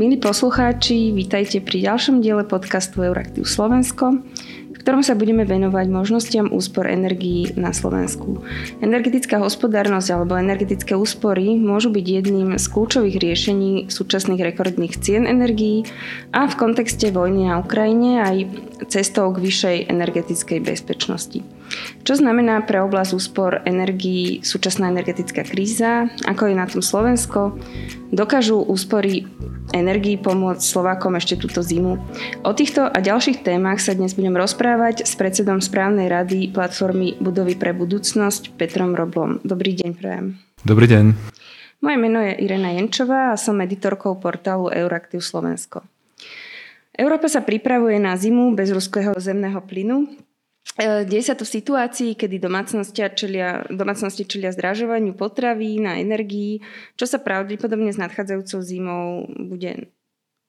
Milí poslucháči, vítajte pri ďalšom diele podcastu Euraktiv Slovensko, v ktorom sa budeme venovať možnostiam úspor energií na Slovensku. Energetická hospodárnosť alebo energetické úspory môžu byť jedným z kľúčových riešení súčasných rekordných cien energií a v kontexte vojny na Ukrajine aj cestou k vyššej energetickej bezpečnosti. Čo znamená pre oblasť úspor energií súčasná energetická kríza? Ako je na tom Slovensko? Dokážu úspory energii pomôcť Slovákom ešte túto zimu? O týchto a ďalších témach sa dnes budem rozprávať s predsedom správnej rady platformy Budovy pre budúcnosť Petrom Roblom. Dobrý deň, prajem. Dobrý deň. Moje meno je Irena Jenčová a som editorkou portálu Euraktiv Slovensko. Európa sa pripravuje na zimu bez ruského zemného plynu, deje sa to v situácii, kedy domácnosti čelia, domácnosti čelia zdražovaniu potraví na energii, čo sa pravdepodobne s nadchádzajúcou zimou bude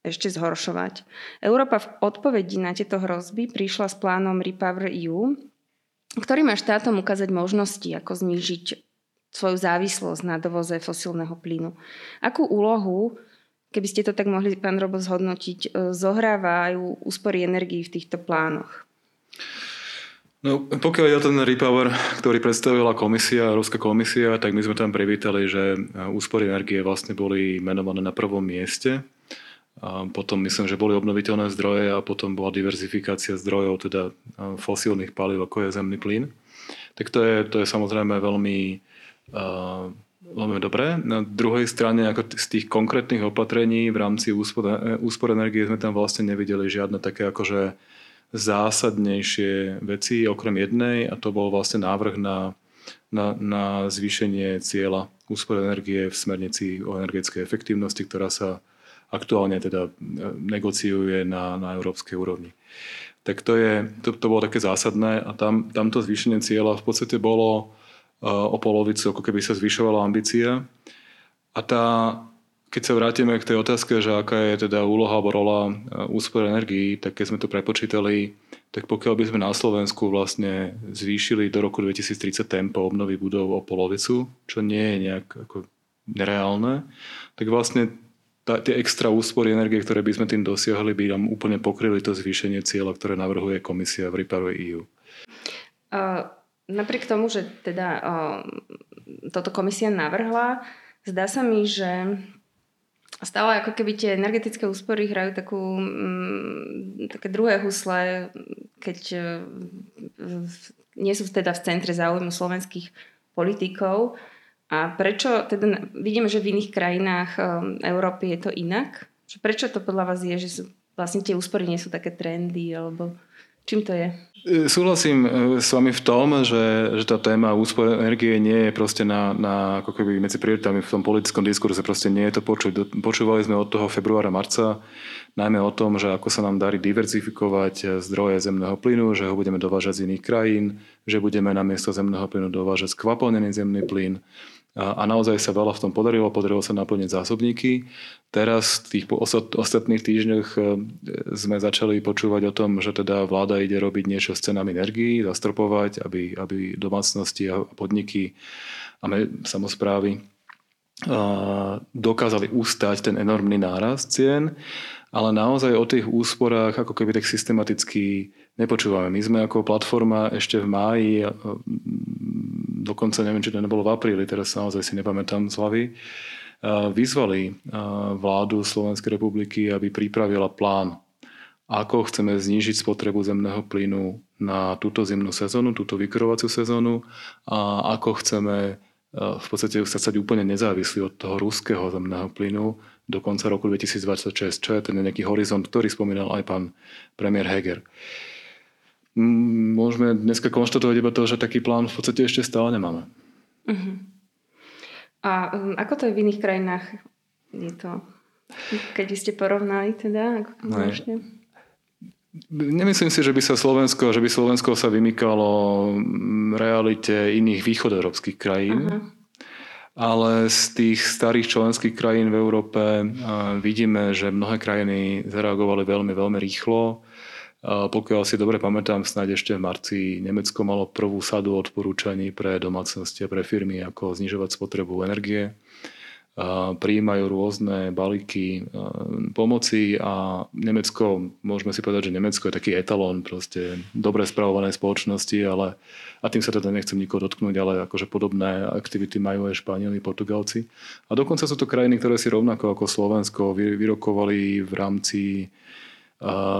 ešte zhoršovať. Európa v odpovedi na tieto hrozby prišla s plánom Repower EU, ktorý má štátom ukázať možnosti, ako znížiť svoju závislosť na dovoze fosílneho plynu. Akú úlohu, keby ste to tak mohli, pán Robo, zhodnotiť, e, zohrávajú úspory energii v týchto plánoch? No, pokiaľ je ten repower, ktorý predstavila komisia, Európska komisia, tak my sme tam privítali, že úspory energie vlastne boli menované na prvom mieste. A potom myslím, že boli obnoviteľné zdroje a potom bola diverzifikácia zdrojov, teda fosílnych palív, ako je zemný plyn. Tak to je, to je samozrejme veľmi, uh, veľmi dobré. Na druhej strane, ako z tých konkrétnych opatrení v rámci úspor, úspor energie sme tam vlastne nevideli žiadne také akože zásadnejšie veci okrem jednej a to bol vlastne návrh na, na, na zvýšenie cieľa úspor energie v smernici o energetickej efektívnosti, ktorá sa aktuálne teda e, negociuje na, na európskej úrovni. Tak to, je, to, to bolo také zásadné a tam, tamto zvýšenie cieľa v podstate bolo uh, o polovicu, ako keby sa zvyšovala ambícia. A tá, keď sa vrátime k tej otázke, že aká je teda úloha alebo rola e, úspor energií, tak keď sme to prepočítali, tak pokiaľ by sme na Slovensku vlastne zvýšili do roku 2030 tempo obnovy budov o polovicu, čo nie je nejak ako nereálne, tak vlastne tá, tie extra úspory energie, ktoré by sme tým dosiahli, by nám úplne pokryli to zvýšenie cieľa, ktoré navrhuje komisia v Reparuje EU. Uh, napriek tomu, že teda uh, toto komisia navrhla, zdá sa mi, že stále ako keby tie energetické úspory hrajú takú, mm, také druhé husle, keď e, nie sú teda v centre záujmu slovenských politikov. A prečo, teda vidíme, že v iných krajinách e, Európy je to inak? Prečo to podľa vás je, že sú, vlastne tie úspory nie sú také trendy, alebo čím to je? E, súhlasím e, s vami v tom, že, že tá téma úspor energie nie je proste na, na ako keby medzi prioritami v tom politickom diskurze, proste nie je to počuť. Počúvali sme od toho februára, marca najmä o tom, že ako sa nám darí diverzifikovať e, zdroje zemného plynu, že ho budeme dovážať z iných krajín, že budeme na miesto zemného plynu dovážať skvapalnený zemný plyn, a, a naozaj sa veľa v tom podarilo, podarilo sa naplniť zásobníky. Teraz v tých ostatných týždňoch e, sme začali počúvať o tom, že teda vláda ide robiť niečo s cenami energií, zastropovať, aby, aby domácnosti a podniky a samozprávy dokázali ustať ten enormný náraz cien, ale naozaj o tých úsporách ako keby tak systematicky nepočúvame. My sme ako platforma ešte v máji dokonca neviem, či to nebolo v apríli, teraz naozaj si nepamätám z hlavy, vyzvali vládu Slovenskej republiky, aby pripravila plán, ako chceme znížiť spotrebu zemného plynu na túto zimnú sezónu, túto vykurovaciu sezónu a ako chceme v podstate sa stať úplne nezávislí od toho ruského zemného plynu do konca roku 2026, čo je ten nejaký horizont, ktorý spomínal aj pán premiér Heger. Môžeme dneska konštatovať iba to, že taký plán v podstate ešte stále nemáme. Uh-huh. A um, ako to je v iných krajinách? Je to, keď by ste porovnali teda? Ako no, Nemyslím si, že by sa Slovensko, že by Slovensko sa vymykalo realite iných východoeurópskych krajín. Uh-huh. Ale z tých starých členských krajín v Európe vidíme, že mnohé krajiny zareagovali veľmi, veľmi rýchlo pokiaľ si dobre pamätám, snáď ešte v marci Nemecko malo prvú sadu odporúčaní pre domácnosti a pre firmy, ako znižovať spotrebu energie. prijímajú rôzne balíky pomoci a Nemecko, môžeme si povedať, že Nemecko je taký etalón proste dobre spravované spoločnosti, ale a tým sa teda nechcem nikoho dotknúť, ale akože podobné aktivity majú aj Španieli, Portugalci. A dokonca sú to krajiny, ktoré si rovnako ako Slovensko vyrokovali v rámci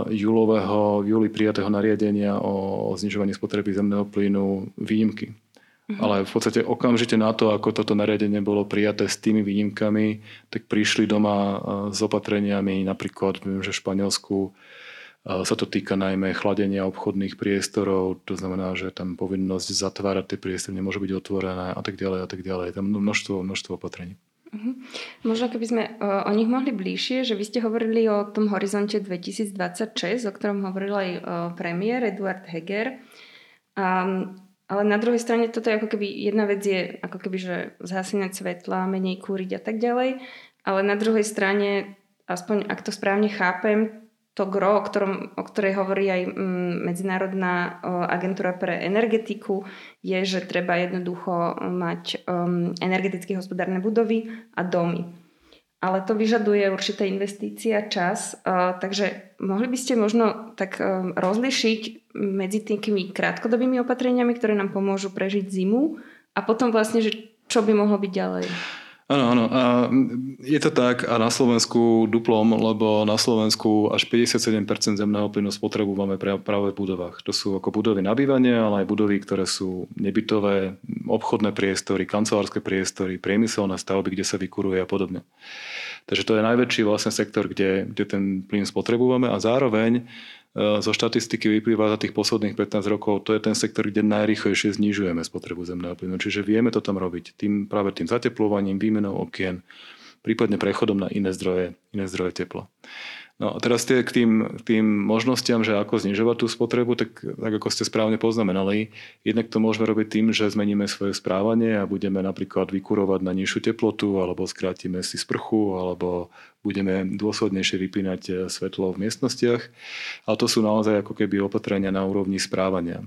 júlového, júli prijatého nariadenia o znižovaní spotreby zemného plynu výnimky. Mm-hmm. Ale v podstate okamžite na to, ako toto nariadenie bolo prijaté s tými výnimkami, tak prišli doma s opatreniami, napríklad viem, že v Španielsku sa to týka najmä chladenia obchodných priestorov, to znamená, že tam povinnosť zatvárať tie priestory nemôže byť otvorené a tak ďalej a tak ďalej. Tam množstvo, množstvo opatrení. Uh-huh. Možno keby sme o, o nich mohli bližšie, že vy ste hovorili o tom horizonte 2026, o ktorom hovoril aj o, premiér Eduard Heger. Um, ale na druhej strane toto je ako keby, jedna vec je ako keby, že zhasinať svetla, menej kúriť a tak ďalej, ale na druhej strane, aspoň ak to správne chápem, to gro, o, ktorom, o ktorej hovorí aj mm, Medzinárodná agentúra pre energetiku, je, že treba jednoducho mať um, energeticky hospodárne budovy a domy. Ale to vyžaduje určité investície a čas, uh, takže mohli by ste možno tak um, rozlišiť medzi tými krátkodobými opatreniami, ktoré nám pomôžu prežiť zimu a potom vlastne, že čo by mohlo byť ďalej? Áno, áno. A je to tak a na Slovensku duplom, lebo na Slovensku až 57% zemného plynu spotrebu máme práve v budovách. To sú ako budovy na bývanie, ale aj budovy, ktoré sú nebytové, obchodné priestory, kancelárske priestory, priemyselné stavby, kde sa vykuruje a podobne. Takže to je najväčší vlastne sektor, kde, kde ten plyn spotrebujeme a zároveň zo štatistiky vyplýva za tých posledných 15 rokov, to je ten sektor, kde najrychlejšie znižujeme spotrebu zemného plynu. Čiže vieme to tam robiť tým, práve tým zateplovaním, výmenou okien, prípadne prechodom na iné zdroje, iné zdroje tepla. No a teraz tie, k tým, tým možnostiam, že ako znižovať tú spotrebu, tak, tak ako ste správne poznamenali, jednak to môžeme robiť tým, že zmeníme svoje správanie a budeme napríklad vykurovať na nižšiu teplotu, alebo skrátime si sprchu, alebo budeme dôslednejšie vypínať eh, svetlo v miestnostiach. Ale to sú naozaj ako keby opatrenia na úrovni správania,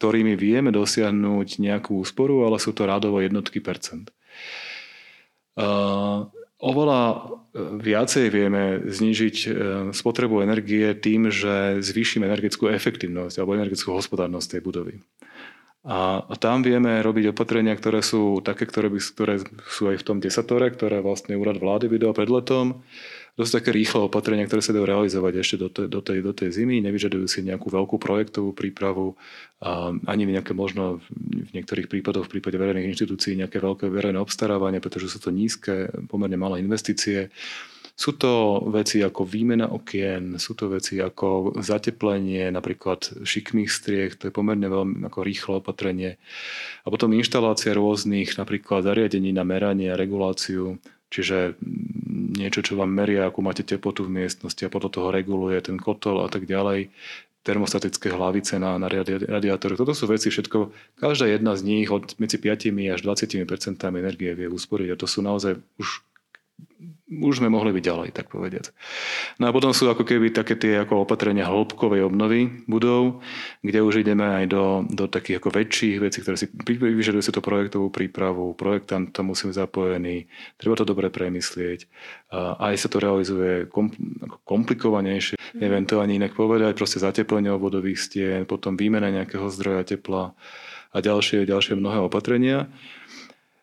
ktorými vieme dosiahnuť nejakú úsporu, ale sú to rádovo jednotky percent. Oveľa e, viacej vieme znižiť e, spotrebu energie tým, že zvýšime energetickú efektívnosť alebo energetickú hospodárnosť tej budovy. A tam vieme robiť opatrenia, ktoré sú také, ktoré, by, ktoré sú aj v tom desatore, ktoré vlastne úrad vlády vydal pred letom dosť také rýchle opatrenia, ktoré sa dajú realizovať ešte do tej, do tej, do tej zimy. Nevyžadujú si nejakú veľkú projektovú prípravu, ani nejaké možno v niektorých prípadoch v prípade verejných inštitúcií nejaké veľké verejné obstarávanie, pretože sú to nízke, pomerne malé investície. Sú to veci ako výmena okien, sú to veci ako zateplenie napríklad šikmých striech, to je pomerne veľmi ako rýchle opatrenie. A potom inštalácia rôznych napríklad zariadení na meranie a reguláciu Čiže niečo, čo vám meria, akú máte teplotu v miestnosti a podľa toho reguluje ten kotol a tak ďalej, termostatické hlavice na, na radiátory. Toto sú veci všetko, každá jedna z nich od medzi 5 až 20 percentami energie vie usporiť a to sú naozaj už už sme mohli byť ďalej, tak povediať. No a potom sú ako keby také tie ako opatrenia hĺbkovej obnovy budov, kde už ideme aj do, do takých ako väčších vecí, ktoré si vyžadujú si to projektovú prípravu, projektant tam musí byť zapojený, treba to dobre premyslieť. A aj sa to realizuje kom, komplikovanejšie, neviem to ani inak povedať, proste zateplenie obvodových stien, potom výmena nejakého zdroja tepla a ďalšie, ďalšie mnohé opatrenia.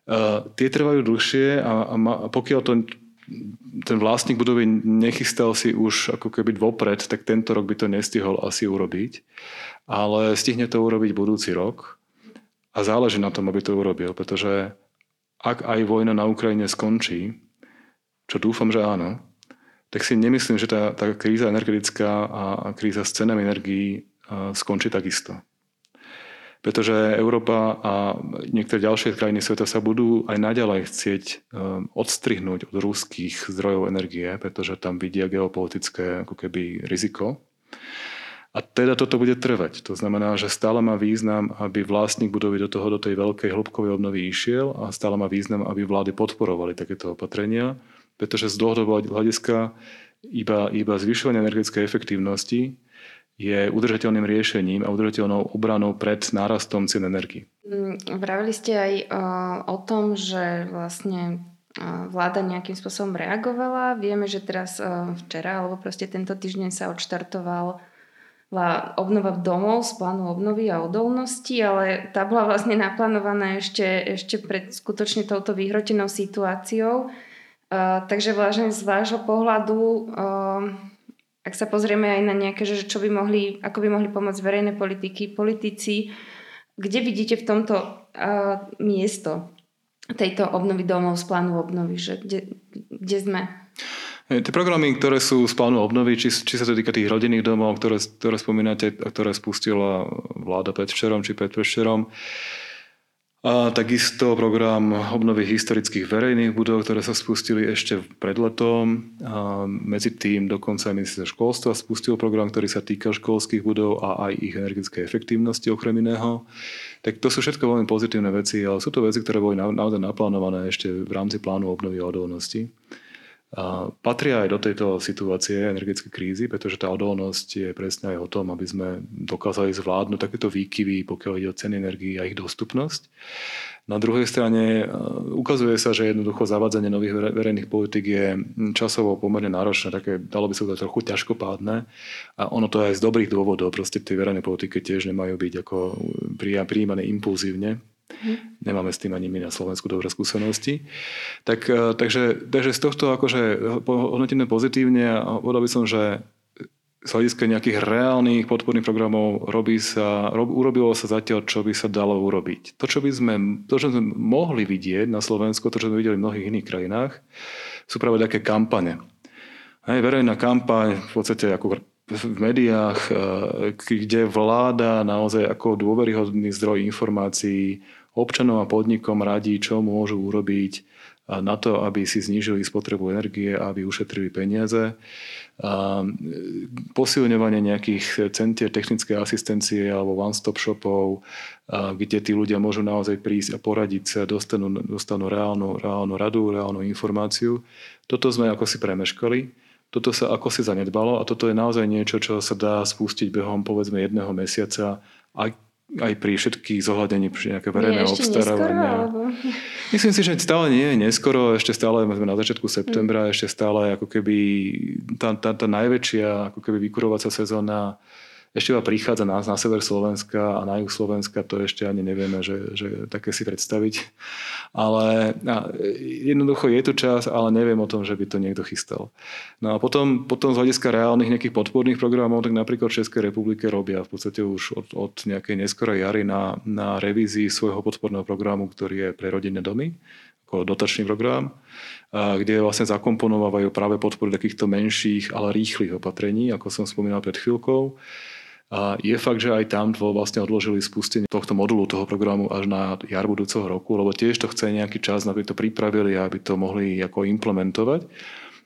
Uh, tie trvajú dlhšie a, a, ma, a pokiaľ to ten vlastník budovy nechystal si už ako keby vopred, tak tento rok by to nestihol asi urobiť. Ale stihne to urobiť budúci rok a záleží na tom, aby to urobil, pretože ak aj vojna na Ukrajine skončí, čo dúfam, že áno, tak si nemyslím, že tá, tá kríza energetická a kríza s cenami energií skončí takisto pretože Európa a niektoré ďalšie krajiny sveta sa budú aj naďalej chcieť um, odstrihnúť od ruských zdrojov energie, pretože tam vidia geopolitické ako keby riziko. A teda toto bude trvať. To znamená, že stále má význam, aby vlastník budovy do toho, do tej veľkej hĺbkovej obnovy išiel a stále má význam, aby vlády podporovali takéto opatrenia, pretože z dlhodobého hľadiska iba, iba zvyšovanie energetickej efektívnosti je udržateľným riešením a udržateľnou obranou pred nárastom cien energii. Mm, vravili ste aj o, o tom, že vlastne vláda nejakým spôsobom reagovala. Vieme, že teraz včera alebo proste tento týždeň sa odštartoval obnova domov z plánu obnovy a odolnosti, ale tá bola vlastne naplánovaná ešte, ešte pred skutočne touto vyhrotenou situáciou. Takže vlastne z vášho pohľadu, ak sa pozrieme aj na nejaké, že čo by mohli, ako by mohli pomôcť verejné politiky, politici, kde vidíte v tomto uh, miesto tejto obnovy domov z plánu obnovy, že kde, kde sme? Tie programy, ktoré sú z plánu obnovy, či, či sa to týka tých rodinných domov, ktoré, ktoré spomínate a ktoré spustila vláda predvčerom či predvčerom, a takisto program obnovy historických verejných budov, ktoré sa spustili ešte pred letom. A medzi tým dokonca aj ministerstvo školstva spustil program, ktorý sa týka školských budov a aj ich energetickej efektívnosti okrem iného. Tak to sú všetko veľmi pozitívne veci, ale sú to veci, ktoré boli naozaj naplánované ešte v rámci plánu obnovy a odolnosti. A patria aj do tejto situácie energetické krízy, pretože tá odolnosť je presne aj o tom, aby sme dokázali zvládnuť takéto výkyvy, pokiaľ ide o ceny energii a ich dostupnosť. Na druhej strane e, ukazuje sa, že jednoducho zavádzanie nových verejných politik je časovo pomerne náročné, také dalo by sa to trochu ťažkopádne. A ono to je aj z dobrých dôvodov, proste tie verejné politiky tiež nemajú byť ako prijímané impulzívne, Mm. Nemáme s tým ani my na Slovensku dobré skúsenosti. Tak, e, takže, takže z tohto akože hodnotíme pozitívne a povedal by som, že z hľadiska nejakých reálnych podporných programov robí sa, rob, urobilo sa zatiaľ, čo by sa dalo urobiť. To, čo by sme, to, čo sme mohli vidieť na Slovensku, to, čo sme videli v mnohých iných krajinách, sú práve také kampane. Hej, verejná kampaň v podstate ako v médiách, e, kde vláda naozaj ako dôveryhodný zdroj informácií občanom a podnikom radí, čo môžu urobiť e, na to, aby si znížili spotrebu energie a aby ušetrili peniaze. A e, posilňovanie nejakých centier technickej asistencie alebo one-stop shopov, kde tí ľudia môžu naozaj prísť a poradiť sa, dostanú, dostanú reálnu, reálnu radu, reálnu informáciu. Toto sme ako si premeškali toto sa ako si zanedbalo a toto je naozaj niečo, čo sa dá spustiť behom povedzme jedného mesiaca aj, aj pri všetkých zohľadení pri nejaké verejné obstarávania. Alebo... Myslím si, že stále nie je neskoro, ešte stále sme na začiatku septembra, hmm. ešte stále ako keby tá, tá, tá najväčšia ako keby vykurovacia sezóna ešte iba prichádza na, na sever Slovenska a na juh Slovenska, to ešte ani nevieme, že, že také si predstaviť. Ale a, jednoducho je tu čas, ale neviem o tom, že by to niekto chystal. No a potom, potom z hľadiska reálnych nejakých podporných programov, tak napríklad v Českej republike robia v podstate už od, od nejakej neskorej jary na, na revízii svojho podporného programu, ktorý je pre rodinné domy, ako dotačný program, kde vlastne zakomponovávajú práve podporu takýchto menších, ale rýchlych opatrení, ako som spomínal pred chvíľkou. A je fakt, že aj tam vlastne odložili spustenie tohto modulu, toho programu až na jar budúceho roku, lebo tiež to chce nejaký čas, aby to pripravili a aby to mohli ako implementovať.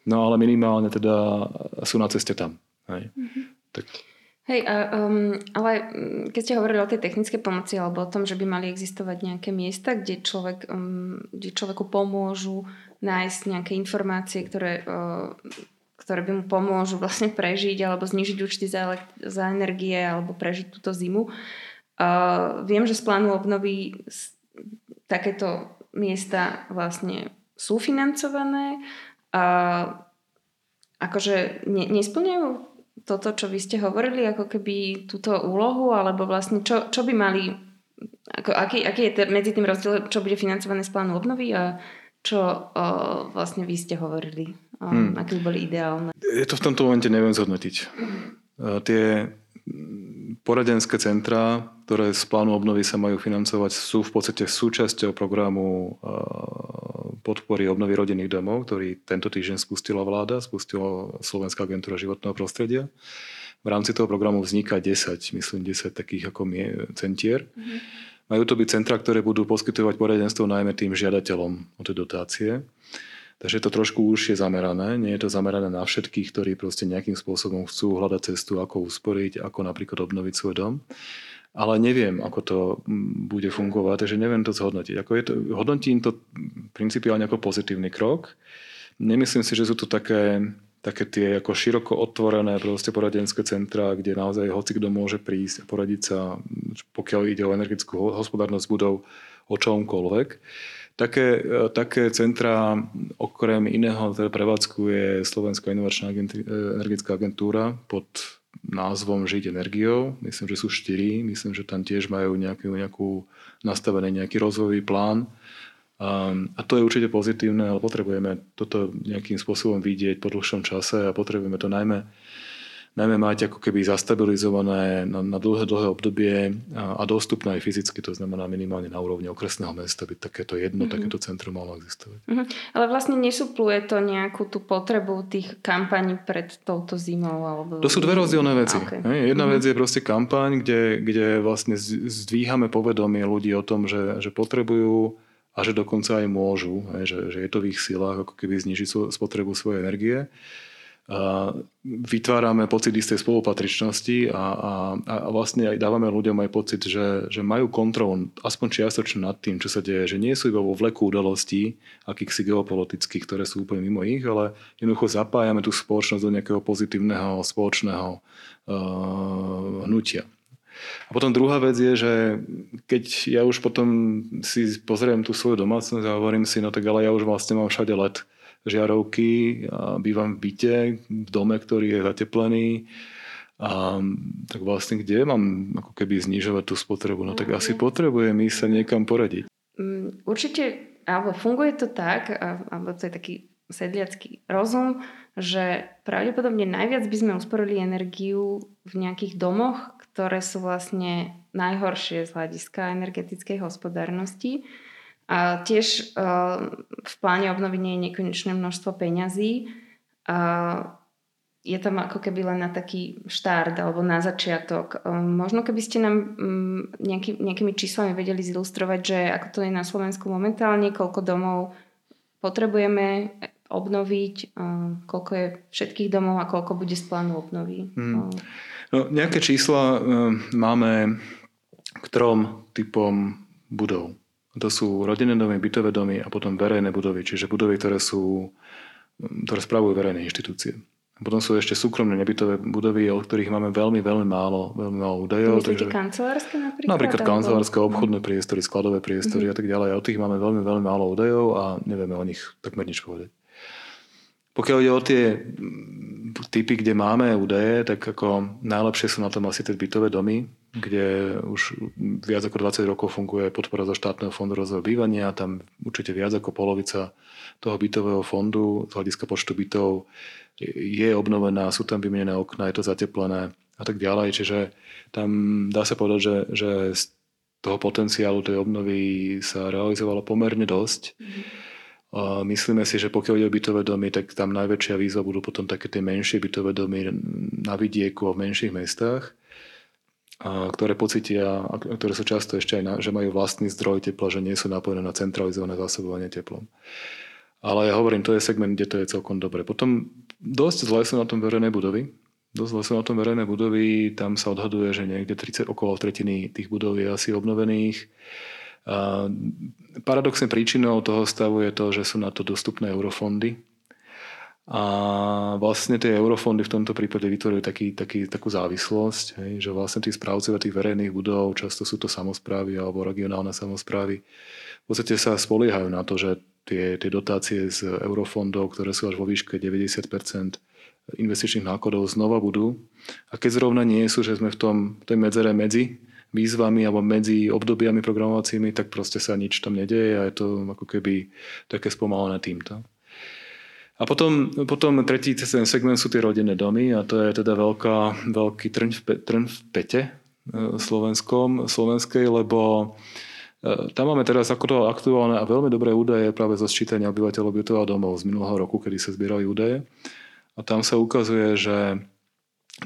No ale minimálne teda sú na ceste tam. Hej. Mm-hmm. Tak. Hej, um, ale mm, keď ste hovorili o tej technickej pomoci alebo o tom, že by mali existovať nejaké miesta, kde, človek, um, kde človeku pomôžu nájsť nejaké informácie, ktoré uh, ktoré by mu pomôžu vlastne prežiť alebo znižiť účty za, za energie alebo prežiť túto zimu. Uh, viem, že z plánu obnovy takéto miesta vlastne sú financované a akože ne, nesplňajú toto, čo vy ste hovorili, ako keby túto úlohu, alebo vlastne čo, čo by mali, ako, aký, aký je medzi tým rozdiel, čo bude financované z plánu obnovy a čo o, vlastne vy ste hovorili, o, hmm. aké by boli ideálne? Je to v tomto momente neviem zhodnotiť. Uh, tie poradenské centrá, ktoré z plánu obnovy sa majú financovať, sú v podstate súčasťou programu podpory obnovy rodinných domov, ktorý tento týždeň spustila vláda, spustila Slovenská agentúra životného prostredia. V rámci toho programu vzniká 10, myslím 10 takých ako centier. Mm-hmm majú to byť centra, ktoré budú poskytovať poradenstvo najmä tým žiadateľom o tie dotácie. Takže je to trošku užšie zamerané. Nie je to zamerané na všetkých, ktorí proste nejakým spôsobom chcú hľadať cestu, ako usporiť, ako napríklad obnoviť svoj dom. Ale neviem, ako to bude fungovať, takže neviem to zhodnotiť. Ako je to, hodnotím to principiálne ako pozitívny krok. Nemyslím si, že sú to také také tie ako široko otvorené proste poradenské centra, kde naozaj hoci kto môže prísť a poradiť sa, pokiaľ ide o energetickú hospodárnosť budov, o čomkoľvek. Také, také centra okrem iného teda prevádzkuje Slovenská inovačná energetická agentúra pod názvom Žiť energiou. Myslím, že sú štyri. Myslím, že tam tiež majú nejakú, nejakú nastavený nejaký rozvojový plán. A to je určite pozitívne, ale potrebujeme toto nejakým spôsobom vidieť po dlhšom čase a potrebujeme to najmä najmä mať ako keby zastabilizované na, na dlhé, dlhé obdobie a, a dostupné aj fyzicky, to znamená minimálne na úrovni okresného mesta, by takéto jedno, mm-hmm. takéto centrum malo existovať. Mm-hmm. Ale vlastne nesupluje to nejakú tú potrebu tých kampaní pred touto zimou? Alebo... To sú dve rozdielne veci. Okay. Jedna mm-hmm. vec je proste kampaň, kde, kde vlastne zdvíhame povedomie ľudí o tom, že, že potrebujú a že dokonca aj môžu, že, že je to v ich silách ako keby znižiť spotrebu svojej energie vytvárame pocit istej spolupatričnosti a, a, a vlastne aj dávame ľuďom aj pocit, že, že majú kontrolu aspoň čiastočne nad tým, čo sa deje, že nie sú iba vo vleku udalostí, akýchsi geopolitických, ktoré sú úplne mimo ich, ale jednoducho zapájame tú spoločnosť do nejakého pozitívneho spoločného uh, hnutia. A potom druhá vec je, že keď ja už potom si pozriem tú svoju domácnosť a hovorím si, no tak ale ja už vlastne mám všade let, žiarovky a bývam v byte, v dome, ktorý je zateplený. A tak vlastne kde mám ako keby znižovať tú spotrebu? No tak asi potrebujem ísť sa niekam poradiť. Mm, určite, alebo funguje to tak, alebo to je taký sedliacký rozum, že pravdepodobne najviac by sme usporili energiu v nejakých domoch, ktoré sú vlastne najhoršie z hľadiska energetickej hospodárnosti a tiež uh, v pláne obnovy nie je nekonečné množstvo peňazí. A je tam ako keby len na taký štart alebo na začiatok. Um, možno keby ste nám um, nejaký, nejakými číslami vedeli zilustrovať, že ako to je na Slovensku momentálne, koľko domov potrebujeme obnoviť, um, koľko je všetkých domov a koľko bude z plánu obnovy. Hmm. No, nejaké čísla máme k trom typom budov. To sú rodinné domy, bytové domy a potom verejné budovy, čiže budovy, ktoré, sú, ktoré spravujú verejné inštitúcie. A potom sú ešte súkromné nebytové budovy, o ktorých máme veľmi, veľmi málo, veľmi málo údajov. Takže, kancelárske napríklad? Napríklad kancelárske, obchodné priestory, skladové priestory mm-hmm. a tak ďalej. A o tých máme veľmi, veľmi málo údajov a nevieme o nich takmer nič povedať. Pokiaľ ide o tie typy, kde máme údaje, tak ako najlepšie sú na tom asi tie bytové domy, kde už viac ako 20 rokov funguje podpora zo štátneho fondu rozvoja bývania. Tam určite viac ako polovica toho bytového fondu z hľadiska počtu bytov je obnovená, sú tam vymenené okna, je to zateplené a tak ďalej. Čiže tam dá sa povedať, že, že z toho potenciálu tej obnovy sa realizovalo pomerne dosť. Mm-hmm myslíme si, že pokiaľ ide o bytové domy, tak tam najväčšia výzva budú potom také tie menšie bytové domy na vidieku a v menších mestách, a ktoré pocitia, a ktoré sú často ešte aj, na, že majú vlastný zdroj tepla, že nie sú napojené na centralizované zásobovanie teplom. Ale ja hovorím, to je segment, kde to je celkom dobre. Potom dosť zle sú na tom verejné budovy. Dosť zle sú na tom verejné budovy. Tam sa odhaduje, že niekde 30, okolo tretiny tých budov je asi obnovených. Paradoxne príčinou toho stavu je to, že sú na to dostupné eurofondy. A vlastne tie eurofondy v tomto prípade vytvorili taký, taký, takú závislosť, hej, že vlastne tí správcovia tých verejných budov, často sú to samozprávy alebo regionálne samozprávy, v podstate sa spoliehajú na to, že tie, tie dotácie z eurofondov, ktoré sú až vo výške 90% investičných nákladov znova budú. A keď zrovna nie sú, že sme v tom, tej medzere medzi výzvami alebo medzi obdobiami programovacími, tak proste sa nič tam nedeje a je to ako keby také spomalené týmto. A potom, potom tretí segment sú tie rodinné domy a to je teda veľká, veľký trň v, pe, trň v pete e, slovenskom, slovenskej, lebo e, tam máme teraz aktuálne a veľmi dobré údaje práve zo sčítania obyvateľov bytového domov z minulého roku, kedy sa zbierali údaje. A tam sa ukazuje, že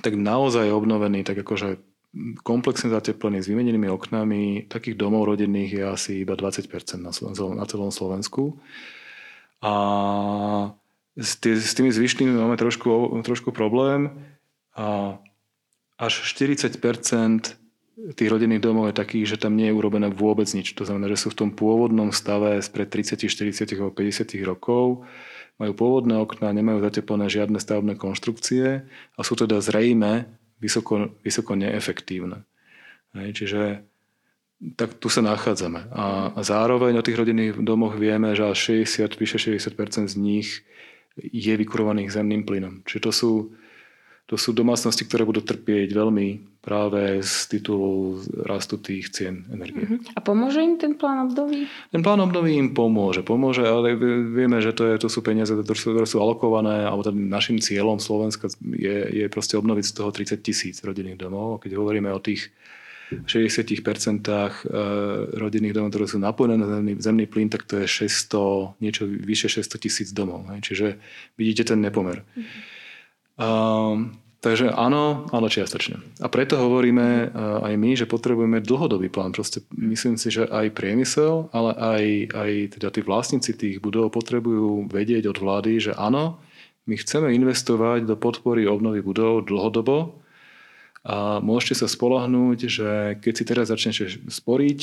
tak naozaj obnovený, tak akože komplexne zateplený s vymenenými oknami, takých domov rodinných je asi iba 20% na, na celom Slovensku. A s, tý, s tými zvyšnými máme trošku, trošku problém. A až 40% tých rodinných domov je takých, že tam nie je urobené vôbec nič. To znamená, že sú v tom pôvodnom stave spred 30, 40 alebo 50 rokov. Majú pôvodné okná, nemajú zateplené žiadne stavebné konštrukcie a sú teda zrejme vysoko, vysoko neefektívne. Hej, čiže tak tu sa nachádzame. A, zároveň o tých rodinných domoch vieme, že až 60, vyše 60% z nich je vykurovaných zemným plynom. Čiže to sú to sú domácnosti, ktoré budú trpieť veľmi práve z titulu rastu tých cien energie. Uh-huh. A pomôže im ten plán obnovy? Ten plán obnovy im pomôže. Pomôže, ale vieme, že to, je, to sú peniaze, ktoré sú, ktoré sú alokované, alebo tým našim cieľom Slovenska je, je proste obnoviť z toho 30 tisíc rodinných domov. Keď hovoríme o tých 60% eh, rodinných domov, ktoré sú napojené na zemný, zemný plyn, tak to je 600, niečo vyše 600 tisíc domov. Čiže vidíte ten nepomer. Um, Takže áno, áno čiastočne. A preto hovoríme eh, aj my, že potrebujeme dlhodobý plán. Proste myslím si, že aj priemysel, ale aj, aj teda tí vlastníci tých budov potrebujú vedieť od vlády, že áno, my chceme investovať do podpory obnovy budov dlhodobo a môžete sa spolahnúť, že keď si teraz začnete sporiť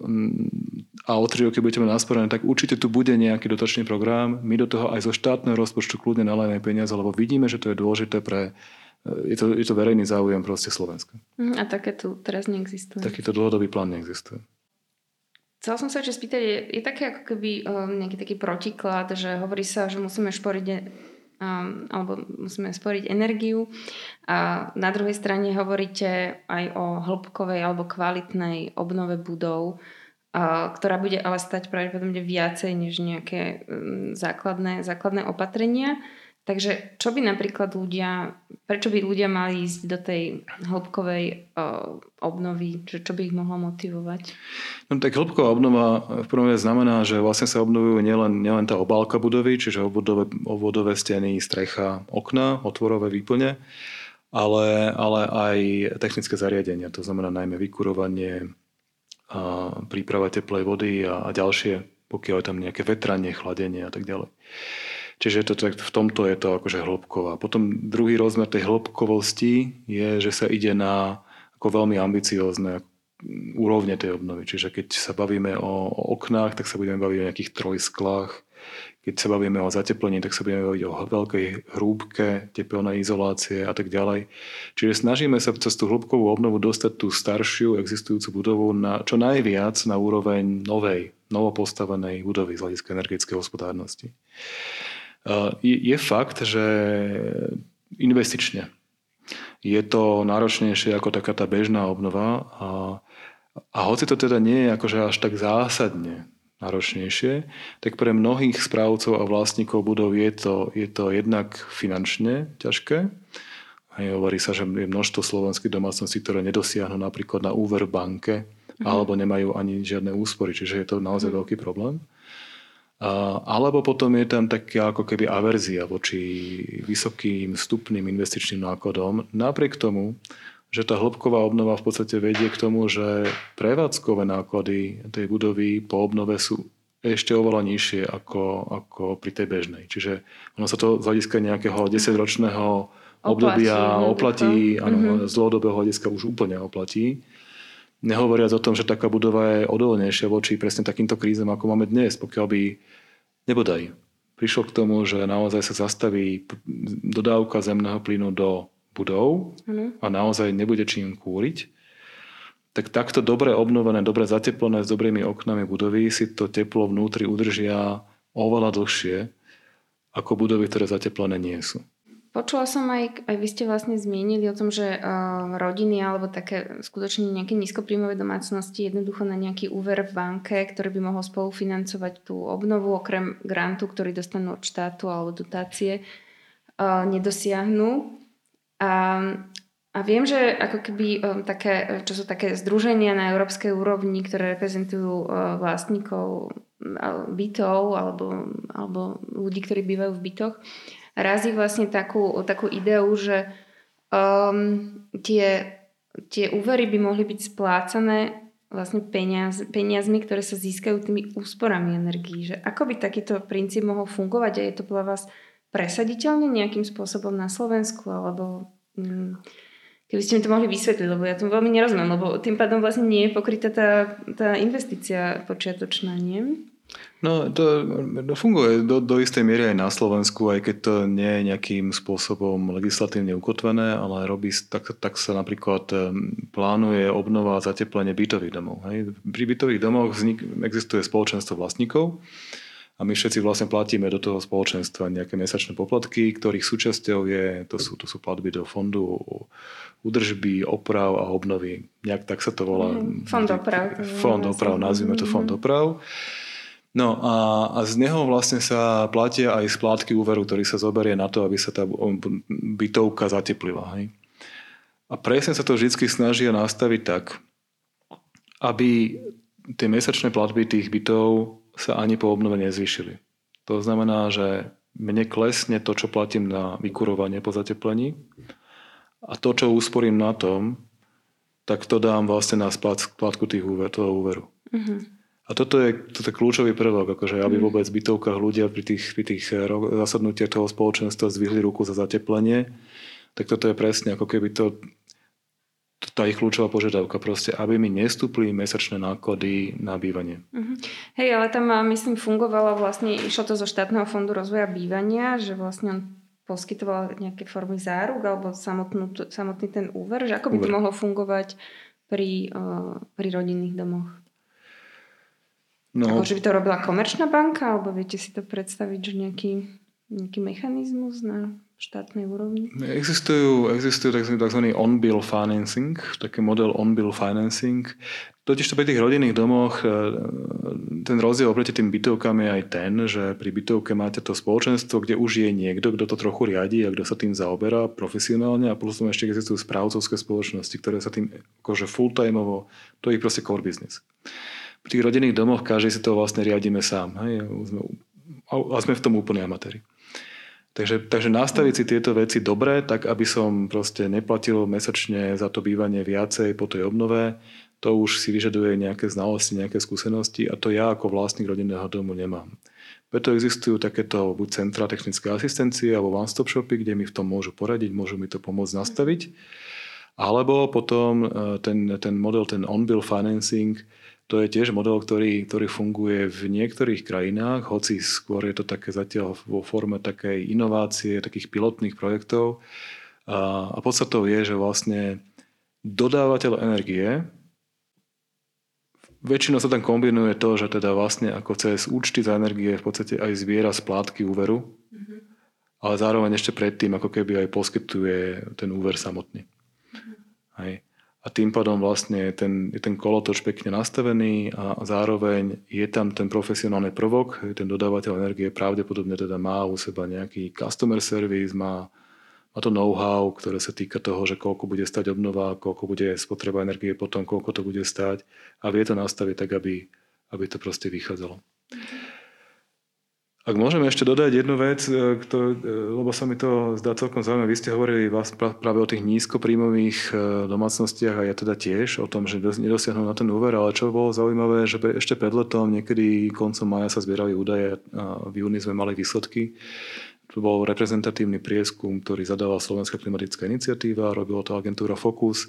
mm, a o 3 roky budete mať nasporené, tak určite tu bude nejaký dotačný program. My do toho aj zo štátneho rozpočtu kľudne nalajeme peniaze, lebo vidíme, že to je dôležité pre je to, je to verejný záujem proste Slovenska. Mhm, a také tu teraz neexistuje. Takýto dlhodobý plán neexistuje. Chcel som sa ešte spýtať, je, je také ako keby um, nejaký taký protiklad, že hovorí sa, že musíme šporiť alebo musíme sporiť energiu a na druhej strane hovoríte aj o hĺbkovej alebo kvalitnej obnove budov, ktorá bude ale stať pravdepodobne viacej než nejaké základné, základné opatrenia. Takže čo by napríklad ľudia, prečo by ľudia mali ísť do tej hĺbkovej uh, obnovy? Čo, čo by ich mohlo motivovať? No tak hĺbková obnova v prvom rade znamená, že vlastne sa obnovujú nielen, nielen tá obálka budovy, čiže obvodové, obvodové steny, strecha, okna, otvorové výplne, ale, ale aj technické zariadenia, to znamená najmä vykurovanie, a príprava teplej vody a, a ďalšie, pokiaľ je tam nejaké vetranie, chladenie a tak ďalej. Čiže to, v tomto je to akože hĺbková. Potom druhý rozmer tej hĺbkovosti je, že sa ide na ako veľmi ambiciózne úrovne tej obnovy. Čiže keď sa bavíme o, o oknách, tak sa budeme baviť o nejakých trojsklách. Keď sa bavíme o zateplení, tak sa budeme baviť o veľkej hrúbke, tepelnej izolácie a tak ďalej. Čiže snažíme sa cez tú hĺbkovú obnovu dostať tú staršiu existujúcu budovu na čo najviac na úroveň novej, novopostavenej budovy z hľadiska energetickej hospodárnosti. Je, je fakt, že investične je to náročnejšie ako taká tá bežná obnova a, a hoci to teda nie je akože až tak zásadne náročnejšie, tak pre mnohých správcov a vlastníkov budov je to, je to jednak finančne ťažké. A hovorí sa, že je množstvo slovenských domácností, ktoré nedosiahnu napríklad na úver v banke, mm. alebo nemajú ani žiadne úspory, čiže je to naozaj mm. veľký problém. Alebo potom je tam taká ako keby averzia voči vysokým vstupným investičným nákladom. Napriek tomu, že tá hĺbková obnova v podstate vedie k tomu, že prevádzkové náklady tej budovy po obnove sú ešte oveľa nižšie ako, ako pri tej bežnej. Čiže ono sa to z hľadiska nejakého 10-ročného obdobia oplatí, oplatí áno, mm-hmm. z dlhodobého hľadiska už úplne oplatí. Nehovoriac o tom, že taká budova je odolnejšia voči presne takýmto krízom, ako máme dnes, pokiaľ by nebodaj prišlo k tomu, že naozaj sa zastaví dodávka zemného plynu do budov mm. a naozaj nebude čím kúriť, tak takto dobre obnovené, dobre zateplené s dobrými oknami budovy si to teplo vnútri udržia oveľa dlhšie ako budovy, ktoré zateplené nie sú. Počula som aj, aj vy ste vlastne zmienili o tom, že uh, rodiny alebo také skutočne nejaké nízkopríjmové domácnosti jednoducho na nejaký úver v banke, ktorý by mohol spolufinancovať tú obnovu, okrem grantu, ktorý dostanú od štátu alebo dotácie, uh, nedosiahnu. A, a viem, že ako keby um, také, čo sú také združenia na európskej úrovni, ktoré reprezentujú uh, vlastníkov bytov alebo, alebo ľudí, ktorí bývajú v bytoch, razí vlastne takú, takú ideu, že um, tie, tie úvery by mohli byť splácané vlastne peniaz, peniazmi, ktoré sa získajú tými úsporami energií. Že ako by takýto princíp mohol fungovať a je to podľa vás presaditeľne nejakým spôsobom na Slovensku alebo um, keby ste mi to mohli vysvetliť, lebo ja tomu veľmi nerozumiem, lebo tým pádom vlastne nie je pokrytá tá, tá investícia počiatočná, nie? No, to, to funguje do, do istej miery aj na Slovensku, aj keď to nie je nejakým spôsobom legislatívne ukotvené, ale robí, tak, tak sa napríklad plánuje obnova a zateplenie bytových domov. Hej. Pri bytových domoch vznik, existuje spoločenstvo vlastníkov a my všetci vlastne platíme do toho spoločenstva nejaké mesačné poplatky, ktorých súčasťou je, to sú, to sú platby do fondu údržby, oprav a obnovy. Nejak tak sa to volá. Mm, fond oprav. Fond oprav, nazvime to fond mhm. oprav. No a, a z neho vlastne sa platia aj splátky úveru, ktorý sa zoberie na to, aby sa tá bytovka zateplila. Hej. A presne sa to vždy snažia nastaviť tak, aby tie mesačné platby tých bytov sa ani po obnove nezvýšili. To znamená, že mne klesne to, čo platím na vykurovanie po zateplení a to, čo usporím na tom, tak to dám vlastne na splátku tých úver, toho úveru. Mm-hmm. A toto je, toto je kľúčový prvok, akože aby mm. vôbec v bytovkách ľudia pri tých, pri tých eh, zasadnutiach toho spoločenstva zvihli ruku za zateplenie, tak toto je presne ako keby to, tá ich kľúčová požiadavka proste, aby mi nestúpli mesačné náklady na bývanie. Mm-hmm. Hej, ale tam myslím fungovalo vlastne, išlo to zo štátneho fondu rozvoja bývania, že vlastne on poskytoval nejaké formy záruk alebo samotnú, samotný ten úver, že ako by úver. to mohlo fungovať pri, uh, pri rodinných domoch? No. Ako, že by to robila komerčná banka, alebo viete si to predstaviť, že nejaký, nejaký mechanizmus na štátnej úrovni? Existujú, existujú tzv. on-bill financing, taký model on-bill financing. Totiž to pri tých rodinných domoch e, ten rozdiel oproti tým bytovkám je aj ten, že pri bytovke máte to spoločenstvo, kde už je niekto, kto to trochu riadi a kto sa tým zaoberá profesionálne a potom ešte existujú správcovské spoločnosti, ktoré sa tým akože full-timeovo, to je ich proste core business v tých rodinných domoch každý si to vlastne riadíme sám. Hej? A sme v tom úplne amatéri. Takže, takže nastaviť si tieto veci dobre, tak aby som proste neplatil mesačne za to bývanie viacej po tej obnove, to už si vyžaduje nejaké znalosti, nejaké skúsenosti a to ja ako vlastník rodinného domu nemám. Preto existujú takéto buď centra technické asistencie alebo one-stop shopy, kde mi v tom môžu poradiť, môžu mi to pomôcť nastaviť. Alebo potom e, ten, ten model, ten on-bill financing, to je tiež model, ktorý, ktorý funguje v niektorých krajinách, hoci skôr je to také zatiaľ vo forme takej inovácie, takých pilotných projektov. A, a podstatou je, že vlastne dodávateľ energie, väčšinou sa tam kombinuje to, že teda vlastne ako cez účty za energie v podstate aj zbiera splátky úveru, mm-hmm. ale zároveň ešte predtým ako keby aj poskytuje ten úver samotný. Mm-hmm. Hej a tým pádom vlastne ten, je ten kolotoč pekne nastavený a zároveň je tam ten profesionálny prvok, ten dodávateľ energie pravdepodobne teda má u seba nejaký customer service, má, má to know-how, ktoré sa týka toho, že koľko bude stať obnova, koľko bude spotreba energie potom, koľko to bude stať a vie to nastaviť tak, aby, aby to proste vychádzalo. Mm-hmm. Ak môžeme ešte dodať jednu vec, e, kto, e, lebo sa mi to zdá celkom zaujímavé. Vy ste hovorili vás práve o tých nízkopríjmových e, domácnostiach a ja teda tiež o tom, že nedosiahnu na ten úver, ale čo bolo zaujímavé, že ešte pred letom, niekedy koncom maja sa zbierali údaje a v júni sme mali výsledky. To bol reprezentatívny prieskum, ktorý zadávala Slovenská klimatická iniciatíva, robila to agentúra Focus.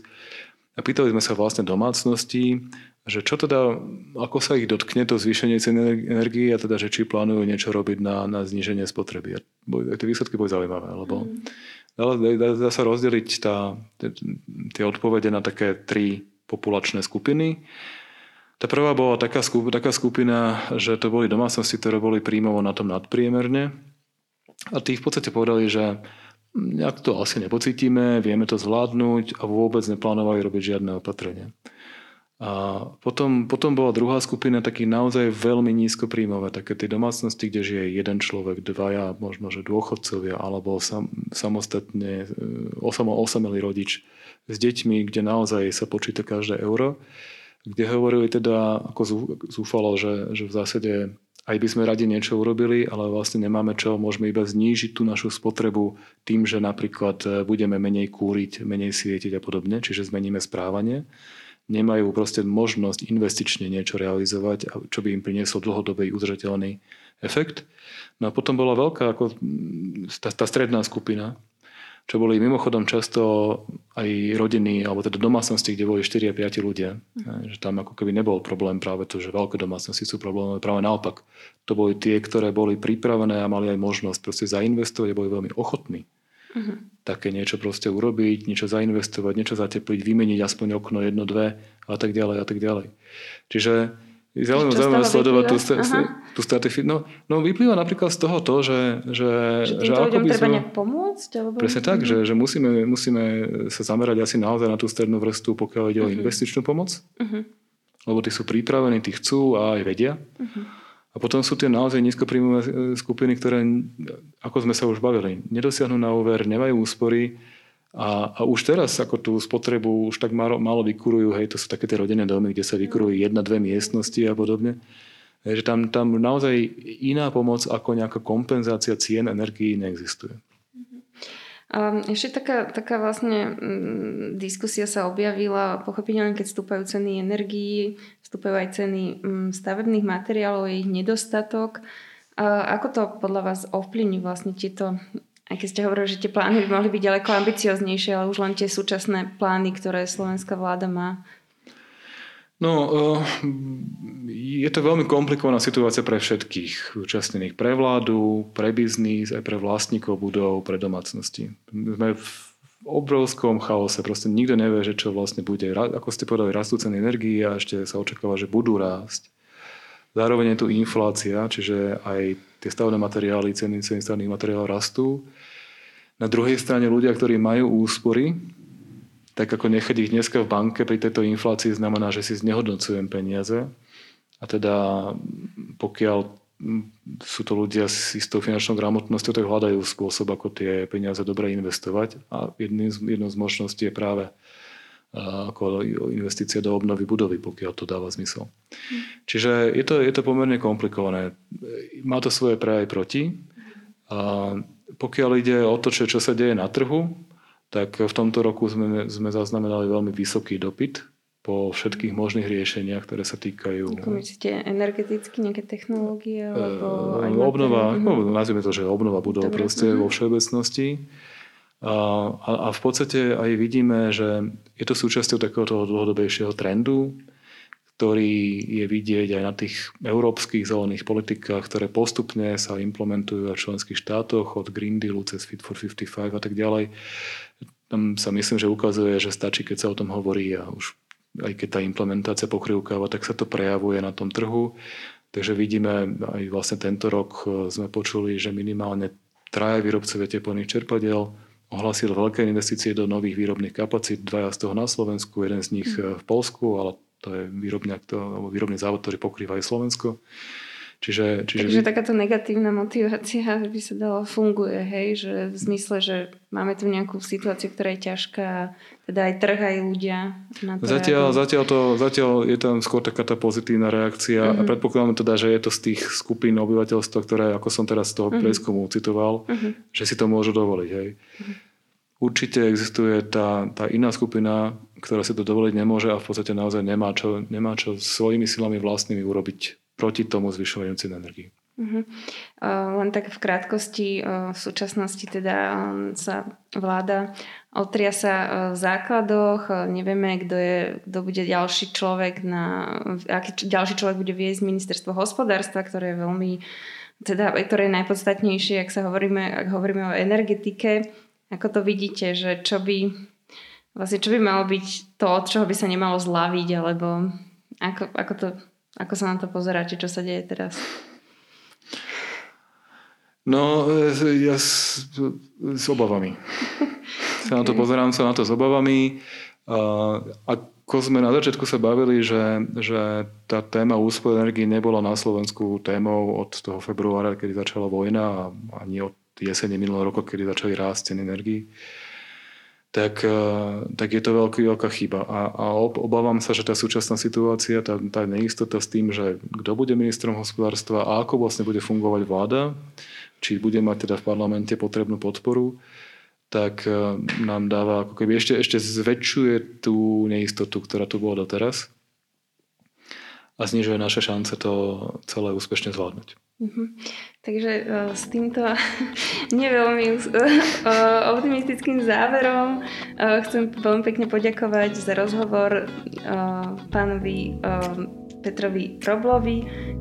A pýtali sme sa vlastne domácnosti, že čo teda, ako sa ich dotkne to zvýšenie ceny energie a teda, že či plánujú niečo robiť na, na zníženie spotreby. Tie výsledky boli zaujímavé, lebo mm. dá, dá, dá sa rozdeliť tá, tie odpovede na také tri populačné skupiny. Tá prvá bola taká, taká skupina, že to boli domácnosti, ktoré boli príjmovo na tom nadpriemerne. A tí v podstate povedali, že nejak to asi nepocítime, vieme to zvládnuť a vôbec neplánovali robiť žiadne opatrenie. A potom, potom bola druhá skupina takých naozaj veľmi nízkopríjmové, také tie domácnosti, kde žije jeden človek, dvaja, možno že dôchodcovia, alebo sam, samostatne e, osamo, osamelý rodič s deťmi, kde naozaj sa počíta každé euro, kde hovorili teda ako zúfalo, že, že v zásade aj by sme radi niečo urobili, ale vlastne nemáme čo, môžeme iba znížiť tú našu spotrebu tým, že napríklad e, budeme menej kúriť, menej svietiť a podobne, čiže zmeníme správanie nemajú proste možnosť investične niečo realizovať, čo by im prinieslo dlhodobý udržateľný efekt. No a potom bola veľká, ako tá, tá stredná skupina, čo boli mimochodom často aj rodiny, alebo teda domácnosti, kde boli 4 a 5 ľudia. Mm. Že tam ako keby nebol problém práve to, že veľké domácnosti sú problémové. Práve naopak. To boli tie, ktoré boli pripravené a mali aj možnosť proste zainvestovať a boli veľmi ochotní. Mm. Také niečo proste urobiť, niečo zainvestovať, niečo zatepliť, vymeniť aspoň okno jedno, dve a tak ďalej a tak ďalej. Čiže Zaujímavé, zaujímavé sledovať tú, tú strategiu. No, no vyplýva napríklad z toho to, že... Že, že že ľuďom treba nejak pomôcť? Alebo... Presne tak, že, že musíme, musíme sa zamerať asi naozaj na tú strednú vrstvu, pokiaľ ide mm-hmm. o mhm. investičnú pomoc. Mm-hmm. Lebo tí sú pripravení, tí chcú a aj vedia. Mm-hmm. A potom sú tie naozaj nízkopríjmové skupiny, ktoré, ako sme sa už bavili, nedosiahnu na úver, nemajú úspory, a, a už teraz ako tú spotrebu už tak málo, málo vykurujú, hej, to sú také tie rodinné domy, kde sa vykurujú jedna, dve miestnosti a podobne. Že tam, tam naozaj iná pomoc ako nejaká kompenzácia cien energií neexistuje. Um, ešte taká, taká vlastne um, diskusia sa objavila, pochopiteľne, keď stúpajú ceny energií, vstúpajú aj ceny um, stavebných materiálov, je ich nedostatok. Ako to podľa vás ovplyvní vlastne tieto aj keď ste hovorili, že tie plány by mohli byť ďaleko ambicioznejšie, ale už len tie súčasné plány, ktoré slovenská vláda má. No, eh, je to veľmi komplikovaná situácia pre všetkých účastnených. Pre vládu, pre biznis, aj pre vlastníkov budov, pre domácnosti. Sme v obrovskom chaose. Proste nikto nevie, že čo vlastne bude. Ako ste povedali, rastú ceny energii a ešte sa očakáva, že budú rásť. Zároveň je tu inflácia, čiže aj tie stavné materiály, ceny, ceny stavných materiálov rastú. Na druhej strane ľudia, ktorí majú úspory, tak ako nechať ich dneska v banke pri tejto inflácii znamená, že si znehodnocujem peniaze. A teda pokiaľ sú to ľudia s istou finančnou gramotnosťou, tak hľadajú spôsob, ako tie peniaze dobre investovať. A jedným z, jednou z možností je práve ako investícia do obnovy budovy, pokiaľ to dáva zmysel. Mm. Čiže je to, je to pomerne komplikované. Má to svoje pre aj proti. A pokiaľ ide o to, čo, čo sa deje na trhu, tak v tomto roku sme, sme zaznamenali veľmi vysoký dopyt po všetkých možných riešeniach, ktoré sa týkajú... Ako myslíte, energeticky nejaké technológie? Alebo aj obnova, no, nazvime to, že obnova budov proste vo všeobecnosti. A, a v podstate aj vidíme, že je to súčasťou takéhoto dlhodobejšieho trendu, ktorý je vidieť aj na tých európskych zelených politikách, ktoré postupne sa implementujú v členských štátoch od Green Dealu cez Fit for 55 a tak ďalej. Tam sa myslím, že ukazuje, že stačí, keď sa o tom hovorí a už aj keď tá implementácia pokrývkáva, tak sa to prejavuje na tom trhu. Takže vidíme, aj vlastne tento rok sme počuli, že minimálne traja výrobcovia teplných čerpadiel ohlasil veľké investície do nových výrobných kapacít, dvaja z toho na Slovensku, jeden z nich mm. v Polsku, ale to je výrobňa, výrobný závod, ktorý pokrýva aj Slovensko. Čiže, čiže Takže takáto negatívna motivácia by sa dala funguje, hej, že v zmysle, že máme tu nejakú situáciu, ktorá je ťažká, teda aj trh, aj ľudia. Na to zatiaľ, zatiaľ, to, zatiaľ je tam skôr taká tá pozitívna reakcia uh-huh. a mhm. predpokladám teda, že je to z tých skupín obyvateľstva, ktoré, ako som teraz z toho uh-huh. prieskumu citoval, uh-huh. že si to môžu dovoliť. Hej. Uh-huh. Určite existuje tá, tá iná skupina, ktorá si to dovoliť nemôže a v podstate naozaj nemá čo, nemá čo svojimi silami vlastnými urobiť proti tomu zvyšovaniu cien energii. Uh-huh. Uh, len tak v krátkosti, uh, v súčasnosti teda um, sa vláda otria sa uh, v základoch, nevieme, kto, je, kto bude ďalší človek, na, aký ďalší človek bude viesť ministerstvo hospodárstva, ktoré je veľmi, teda, ktoré je najpodstatnejšie, ak sa hovoríme, ak hovoríme o energetike. Ako to vidíte, že čo by, vlastne čo by malo byť to, od čoho by sa nemalo zlaviť, alebo ako, ako to ako sa na to pozeráte, čo sa deje teraz? No, ja s, s obavami. Sa na to pozerám, sa na to s obavami. A, ako sme na začiatku sa bavili, že, že tá téma úspor energii nebola na Slovensku témou od toho februára, kedy začala vojna a ani od jesene minulého roku, kedy začali rásť ceny energii tak, eh, tak je to veľký, veľká chyba. A, a obávam sa, že tá súčasná situácia, tá, tá neistota s tým, že kto bude ministrom hospodárstva a ako vlastne bude fungovať vláda, či bude mať teda v parlamente potrebnú podporu, tak eh, nám dáva ako keby ešte, ešte zväčšuje tú neistotu, ktorá tu bola doteraz. A znižuje naše šance to celé úspešne zvládnuť. Uh-huh. Takže uh, s týmto neveľmi uh, optimistickým záverom chcem veľmi pekne poďakovať za rozhovor pánovi Petrovi Roblovi,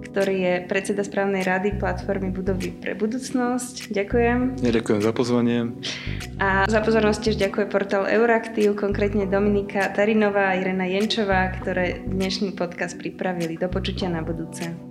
ktorý je predseda správnej rady platformy Budovy pre budúcnosť. Ďakujem. Ja ďakujem za pozvanie. A za pozornosť tiež ďakuje portál Euraktiv, konkrétne Dominika Tarinová a Irena Jenčová, ktoré dnešný podcast pripravili. Do počutia na budúce.